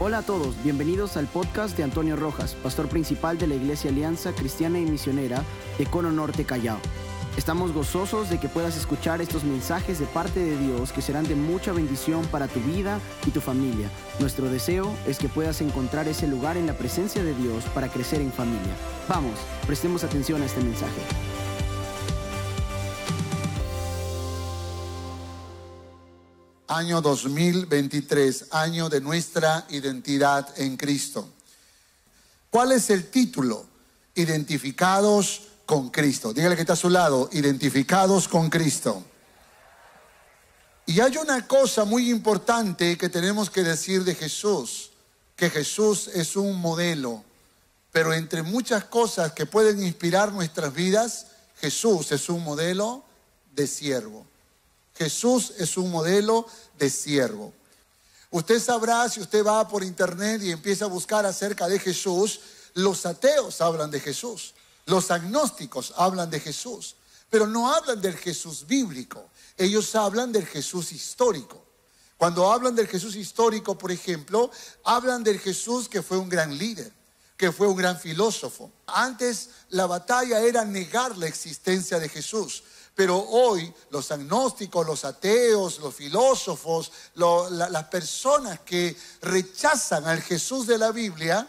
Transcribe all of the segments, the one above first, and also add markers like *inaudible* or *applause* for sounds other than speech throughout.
Hola a todos, bienvenidos al podcast de Antonio Rojas, pastor principal de la Iglesia Alianza Cristiana y Misionera de Cono Norte Callao. Estamos gozosos de que puedas escuchar estos mensajes de parte de Dios que serán de mucha bendición para tu vida y tu familia. Nuestro deseo es que puedas encontrar ese lugar en la presencia de Dios para crecer en familia. Vamos, prestemos atención a este mensaje. Año 2023, año de nuestra identidad en Cristo. ¿Cuál es el título? Identificados con Cristo. Dígale que está a su lado, identificados con Cristo. Y hay una cosa muy importante que tenemos que decir de Jesús, que Jesús es un modelo, pero entre muchas cosas que pueden inspirar nuestras vidas, Jesús es un modelo de siervo. Jesús es un modelo de siervo. Usted sabrá si usted va por internet y empieza a buscar acerca de Jesús, los ateos hablan de Jesús, los agnósticos hablan de Jesús, pero no hablan del Jesús bíblico, ellos hablan del Jesús histórico. Cuando hablan del Jesús histórico, por ejemplo, hablan del Jesús que fue un gran líder, que fue un gran filósofo. Antes la batalla era negar la existencia de Jesús. Pero hoy los agnósticos, los ateos, los filósofos, las personas que rechazan al Jesús de la Biblia,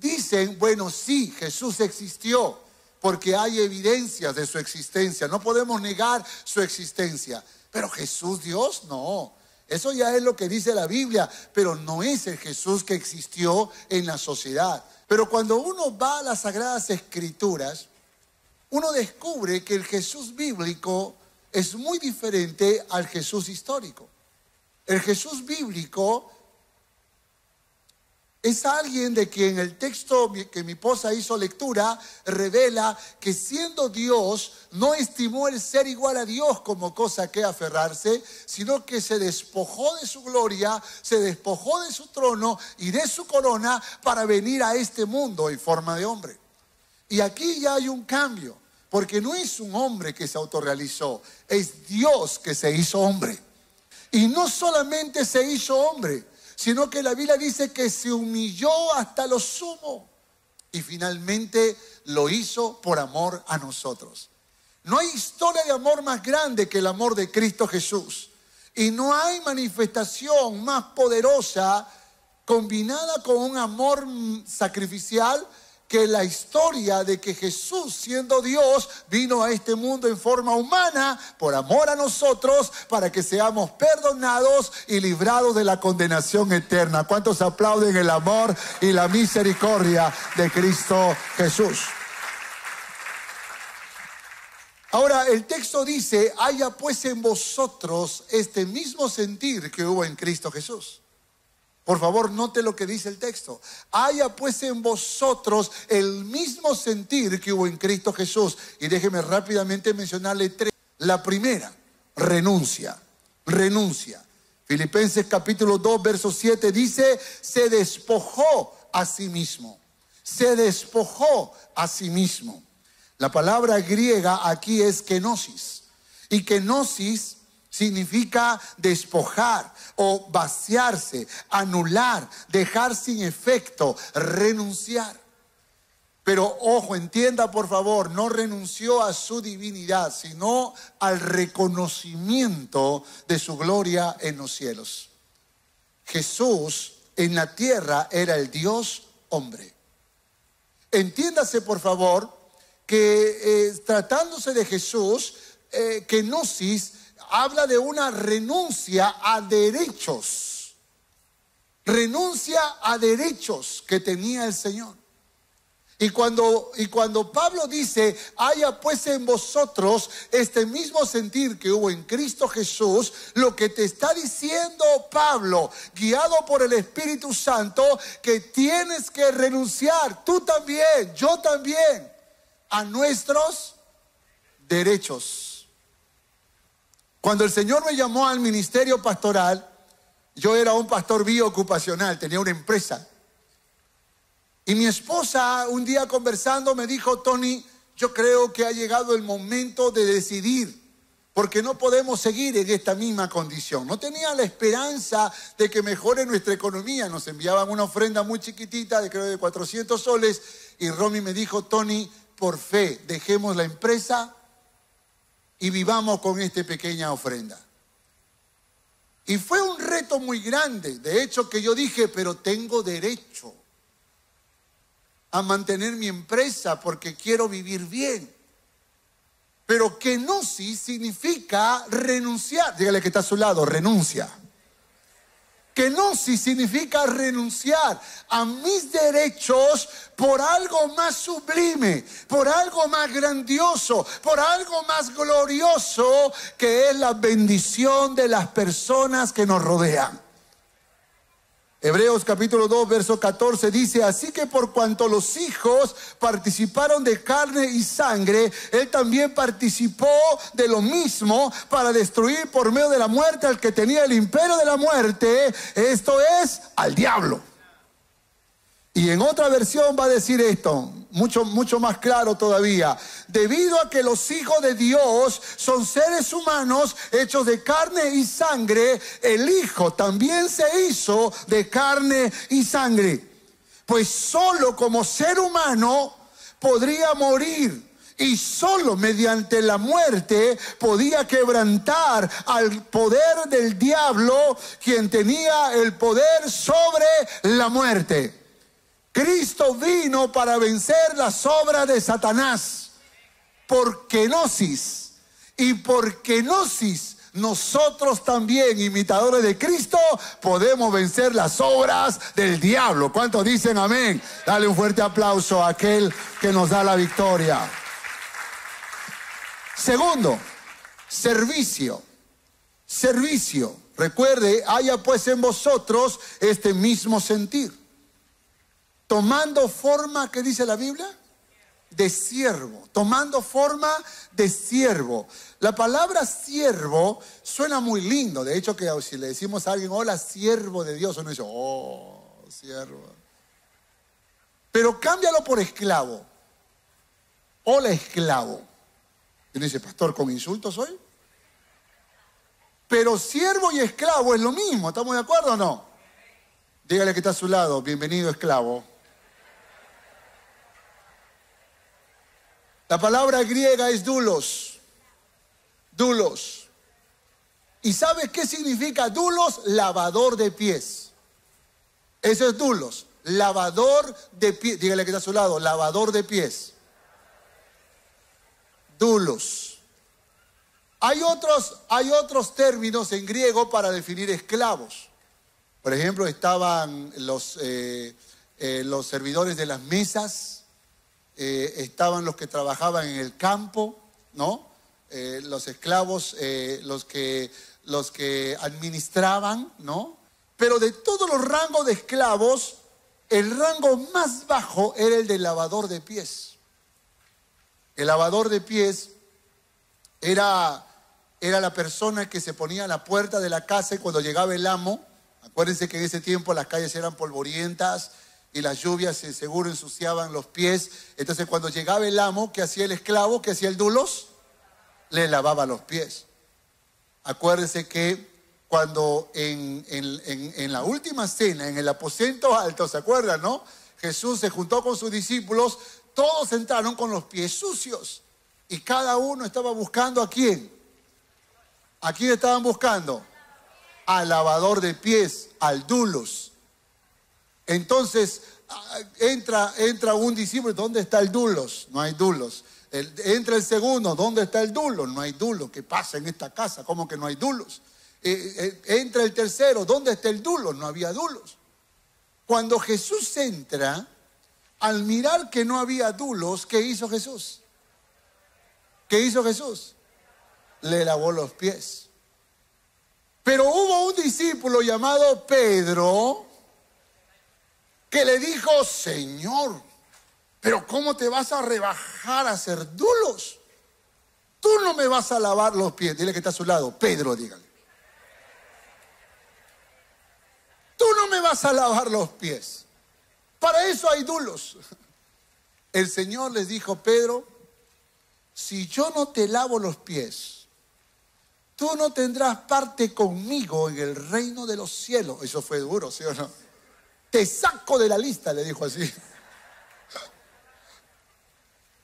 dicen, bueno, sí, Jesús existió, porque hay evidencias de su existencia. No podemos negar su existencia. Pero Jesús Dios, no. Eso ya es lo que dice la Biblia, pero no es el Jesús que existió en la sociedad. Pero cuando uno va a las Sagradas Escrituras, uno descubre que el Jesús bíblico es muy diferente al Jesús histórico. El Jesús bíblico es alguien de quien el texto que mi esposa hizo lectura revela que siendo Dios no estimó el ser igual a Dios como cosa que aferrarse, sino que se despojó de su gloria, se despojó de su trono y de su corona para venir a este mundo en forma de hombre. Y aquí ya hay un cambio, porque no es un hombre que se autorrealizó, es Dios que se hizo hombre. Y no solamente se hizo hombre, sino que la Biblia dice que se humilló hasta lo sumo y finalmente lo hizo por amor a nosotros. No hay historia de amor más grande que el amor de Cristo Jesús. Y no hay manifestación más poderosa combinada con un amor sacrificial que la historia de que Jesús, siendo Dios, vino a este mundo en forma humana por amor a nosotros, para que seamos perdonados y librados de la condenación eterna. ¿Cuántos aplauden el amor y la misericordia de Cristo Jesús? Ahora, el texto dice, haya pues en vosotros este mismo sentir que hubo en Cristo Jesús. Por favor, note lo que dice el texto. Haya pues en vosotros el mismo sentir que hubo en Cristo Jesús. Y déjeme rápidamente mencionarle tres. La primera, renuncia. Renuncia. Filipenses capítulo 2, verso 7 dice, se despojó a sí mismo. Se despojó a sí mismo. La palabra griega aquí es kenosis. Y kenosis significa despojar o vaciarse, anular, dejar sin efecto, renunciar. Pero ojo, entienda por favor, no renunció a su divinidad, sino al reconocimiento de su gloria en los cielos. Jesús en la tierra era el Dios hombre. Entiéndase por favor que eh, tratándose de Jesús, eh, que gnosis habla de una renuncia a derechos. Renuncia a derechos que tenía el Señor. Y cuando, y cuando Pablo dice, haya pues en vosotros este mismo sentir que hubo en Cristo Jesús, lo que te está diciendo Pablo, guiado por el Espíritu Santo, que tienes que renunciar, tú también, yo también, a nuestros derechos. Cuando el Señor me llamó al ministerio pastoral, yo era un pastor bioocupacional, tenía una empresa. Y mi esposa un día conversando me dijo, Tony, yo creo que ha llegado el momento de decidir porque no podemos seguir en esta misma condición. No tenía la esperanza de que mejore nuestra economía. Nos enviaban una ofrenda muy chiquitita, de creo de 400 soles, y Romy me dijo, Tony, por fe, dejemos la empresa y vivamos con esta pequeña ofrenda. Y fue un reto muy grande. De hecho, que yo dije, pero tengo derecho a mantener mi empresa porque quiero vivir bien. Pero kenosis significa renunciar. Dígale que está a su lado, renuncia. Kenosis significa renunciar a mis derechos por algo más sublime, por algo más grandioso, por algo más glorioso que es la bendición de las personas que nos rodean. Hebreos capítulo 2, verso 14 dice, así que por cuanto los hijos participaron de carne y sangre, él también participó de lo mismo para destruir por medio de la muerte al que tenía el imperio de la muerte, esto es al diablo. Y en otra versión va a decir esto, mucho, mucho más claro todavía. Debido a que los hijos de Dios son seres humanos hechos de carne y sangre, el Hijo también se hizo de carne y sangre. Pues solo como ser humano podría morir y solo mediante la muerte podía quebrantar al poder del diablo, quien tenía el poder sobre la muerte. Cristo vino para vencer las obras de Satanás por kenosis. Y por kenosis nosotros también, imitadores de Cristo, podemos vencer las obras del diablo. ¿Cuántos dicen amén? Dale un fuerte aplauso a aquel que nos da la victoria. Segundo, servicio. Servicio. Recuerde, haya pues en vosotros este mismo sentir tomando forma, ¿qué dice la Biblia? De siervo, tomando forma de siervo. La palabra siervo suena muy lindo. De hecho, que si le decimos a alguien, hola, siervo de Dios, uno dice, oh, siervo. Pero cámbialo por esclavo. Hola, esclavo. Y uno dice, pastor, ¿con insultos hoy? Pero siervo y esclavo es lo mismo, ¿estamos de acuerdo o no? Dígale que está a su lado, bienvenido esclavo. La palabra griega es dulos. Dulos. ¿Y sabes qué significa dulos? Lavador de pies. Eso es dulos. Lavador de pies. Dígale que está a su lado. Lavador de pies. Dulos. Hay otros, hay otros términos en griego para definir esclavos. Por ejemplo, estaban los, eh, eh, los servidores de las mesas eh, estaban los que trabajaban en el campo, ¿no? Eh, los esclavos, eh, los, que, los que administraban, ¿no? Pero de todos los rangos de esclavos, el rango más bajo era el del lavador de pies. El lavador de pies era, era la persona que se ponía a la puerta de la casa y cuando llegaba el amo, acuérdense que en ese tiempo las calles eran polvorientas, y las lluvias seguro ensuciaban los pies. Entonces cuando llegaba el amo, ¿qué hacía el esclavo? ¿Qué hacía el dulos? Le lavaba los pies. Acuérdense que cuando en, en, la última cena, en el aposento alto, ¿se acuerdan, no? Jesús se juntó con sus discípulos, todos entraron con los pies sucios y cada uno estaba buscando a quién. ¿A quién estaban buscando? Al lavador de pies, al dulos. Entonces ah, entra, entra un discípulo, ¿dónde está el dulos? No hay dulos. entra el segundo, ¿dónde está el dulos? No hay dulos. ¿Qué pasa en esta casa? ¿Cómo que no hay dulos? Eh, eh, entra el tercero, ¿dónde está el dulos? No había dulos. Cuando Jesús entra, al mirar que no había dulos, ¿qué hizo Jesús? ¿Qué hizo Jesús? Le lavó los pies. Pero hubo un discípulo llamado Pedro, que le dijo, Señor, pero ¿cómo te vas a rebajar a ser dulos? Tú no me vas a lavar los pies. Dile que está a su lado. Pedro, dígale. Tú no me vas a lavar los pies. Para eso hay dulos. *laughs* El Señor les dijo, Pedro, si yo no te lavo los pies, tú no tendrás parte conmigo en el reino de los cielos. Eso fue duro, ¿sí o no? Te saco de la lista, le dijo así.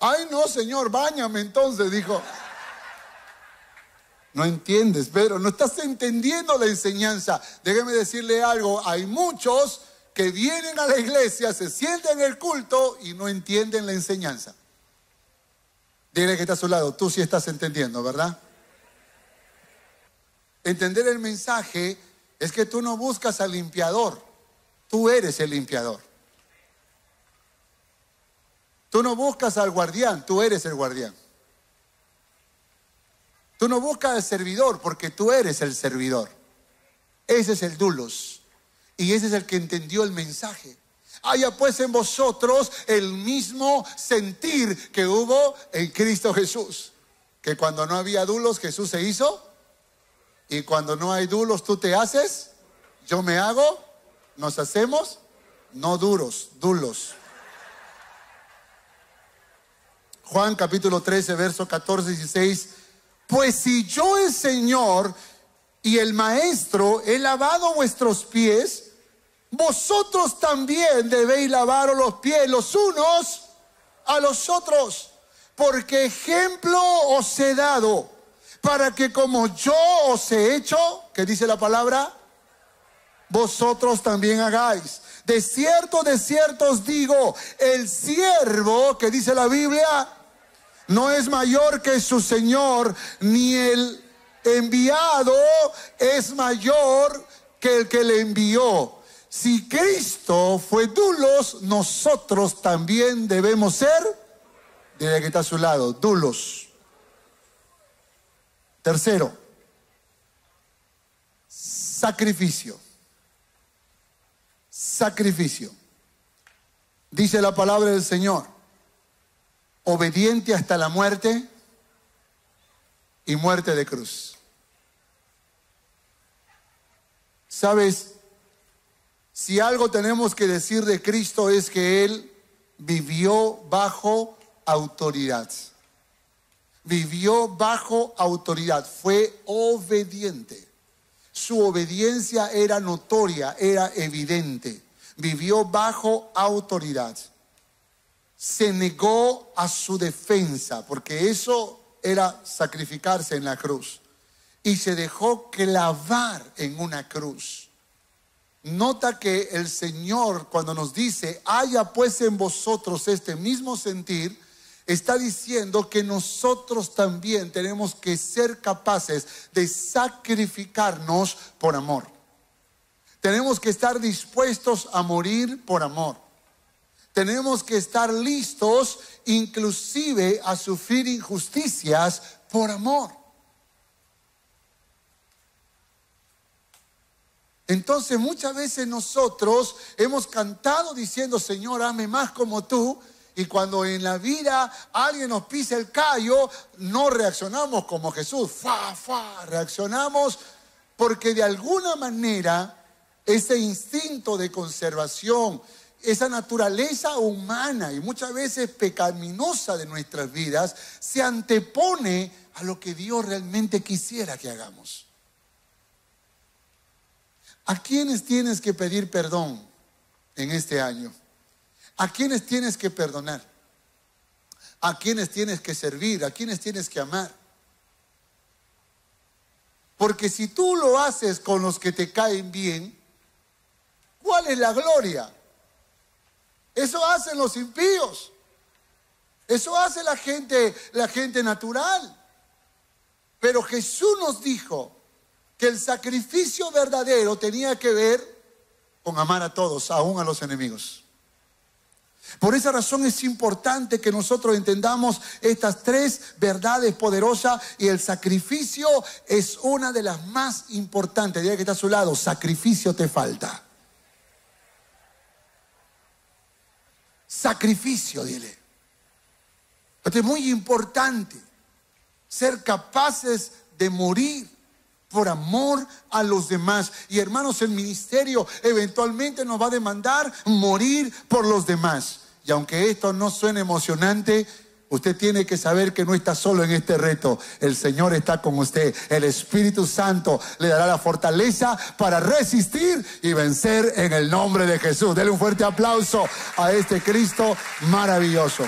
Ay, no, Señor, báñame entonces, dijo. No entiendes, pero no estás entendiendo la enseñanza. Déjeme decirle algo, hay muchos que vienen a la iglesia, se sienten en el culto y no entienden la enseñanza. Dile que está a su lado, tú sí estás entendiendo, ¿verdad? Entender el mensaje es que tú no buscas al limpiador, tú eres el limpiador. Tú no buscas al guardián, tú eres el guardián. Tú no buscas al servidor porque tú eres el servidor. Ese es el dulos. Y ese es el que entendió el mensaje. Haya pues en vosotros el mismo sentir que hubo en Cristo Jesús. Que cuando no había dulos Jesús se hizo. Y cuando no hay dulos tú te haces. Yo me hago. Nos hacemos. No duros, dulos. Juan capítulo 13, verso 14 y 16 pues si yo el Señor y el Maestro he lavado vuestros pies, vosotros también debéis lavaros los pies los unos a los otros, porque ejemplo os he dado, para que como yo os he hecho, que dice la palabra, vosotros también hagáis. De cierto, de cierto os digo, el siervo, que dice la Biblia, no es mayor que su Señor, ni el enviado es mayor que el que le envió. Si Cristo fue dulos, nosotros también debemos ser, dile que está a su lado, dulos. Tercero, sacrificio. Sacrificio. Dice la palabra del Señor obediente hasta la muerte y muerte de cruz. Sabes, si algo tenemos que decir de Cristo es que Él vivió bajo autoridad. Vivió bajo autoridad, fue obediente. Su obediencia era notoria, era evidente. Vivió bajo autoridad se negó a su defensa, porque eso era sacrificarse en la cruz, y se dejó clavar en una cruz. Nota que el Señor cuando nos dice, haya pues en vosotros este mismo sentir, está diciendo que nosotros también tenemos que ser capaces de sacrificarnos por amor. Tenemos que estar dispuestos a morir por amor tenemos que estar listos inclusive a sufrir injusticias por amor. Entonces muchas veces nosotros hemos cantado diciendo, Señor, ame más como tú, y cuando en la vida alguien nos pisa el callo, no reaccionamos como Jesús, fa, fa, reaccionamos porque de alguna manera ese instinto de conservación, esa naturaleza humana y muchas veces pecaminosa de nuestras vidas se antepone a lo que Dios realmente quisiera que hagamos. ¿A quiénes tienes que pedir perdón en este año? ¿A quiénes tienes que perdonar? ¿A quiénes tienes que servir? ¿A quiénes tienes que amar? Porque si tú lo haces con los que te caen bien, ¿cuál es la gloria? Eso hacen los impíos. Eso hace la gente, la gente natural. Pero Jesús nos dijo que el sacrificio verdadero tenía que ver con amar a todos, aún a los enemigos. Por esa razón es importante que nosotros entendamos estas tres verdades poderosas y el sacrificio es una de las más importantes. Diga que está a su lado, sacrificio te falta. Sacrificio, dile. Esto es muy importante, ser capaces de morir por amor a los demás. Y hermanos, el ministerio eventualmente nos va a demandar morir por los demás. Y aunque esto no suene emocionante, Usted tiene que saber que no está solo en este reto. El Señor está con usted. El Espíritu Santo le dará la fortaleza para resistir y vencer en el nombre de Jesús. Dele un fuerte aplauso a este Cristo maravilloso.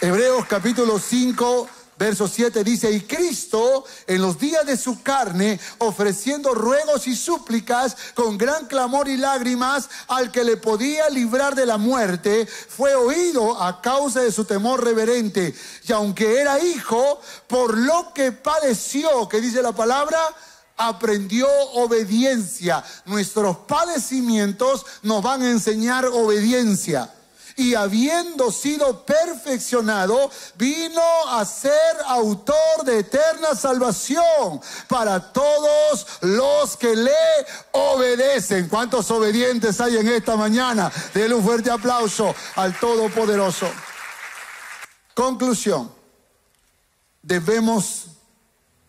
Hebreos capítulo 5, Verso 7 dice, y Cristo en los días de su carne, ofreciendo ruegos y súplicas con gran clamor y lágrimas al que le podía librar de la muerte, fue oído a causa de su temor reverente. Y aunque era hijo, por lo que padeció, que dice la palabra, aprendió obediencia. Nuestros padecimientos nos van a enseñar obediencia y habiendo sido perfeccionado, vino a ser autor de eterna salvación para todos los que le obedecen. ¿Cuántos obedientes hay en esta mañana? Denle un fuerte aplauso al Todopoderoso. Conclusión. Debemos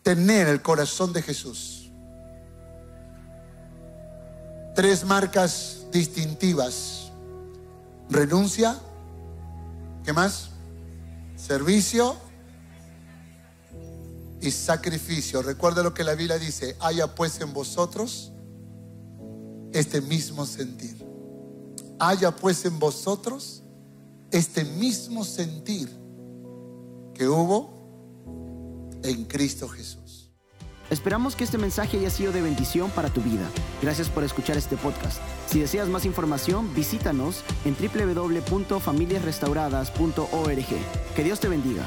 tener el corazón de Jesús. Tres marcas distintivas renuncia, ¿qué más? Servicio y sacrificio. Recuerda lo que la Biblia dice, haya pues en vosotros este mismo sentir. Haya pues en vosotros este mismo sentir que hubo en Cristo Jesús. Esperamos que este mensaje haya sido de bendición para tu vida. Gracias por escuchar este podcast. Si deseas más información, visítanos en www.familiasrestauradas.org. Que Dios te bendiga.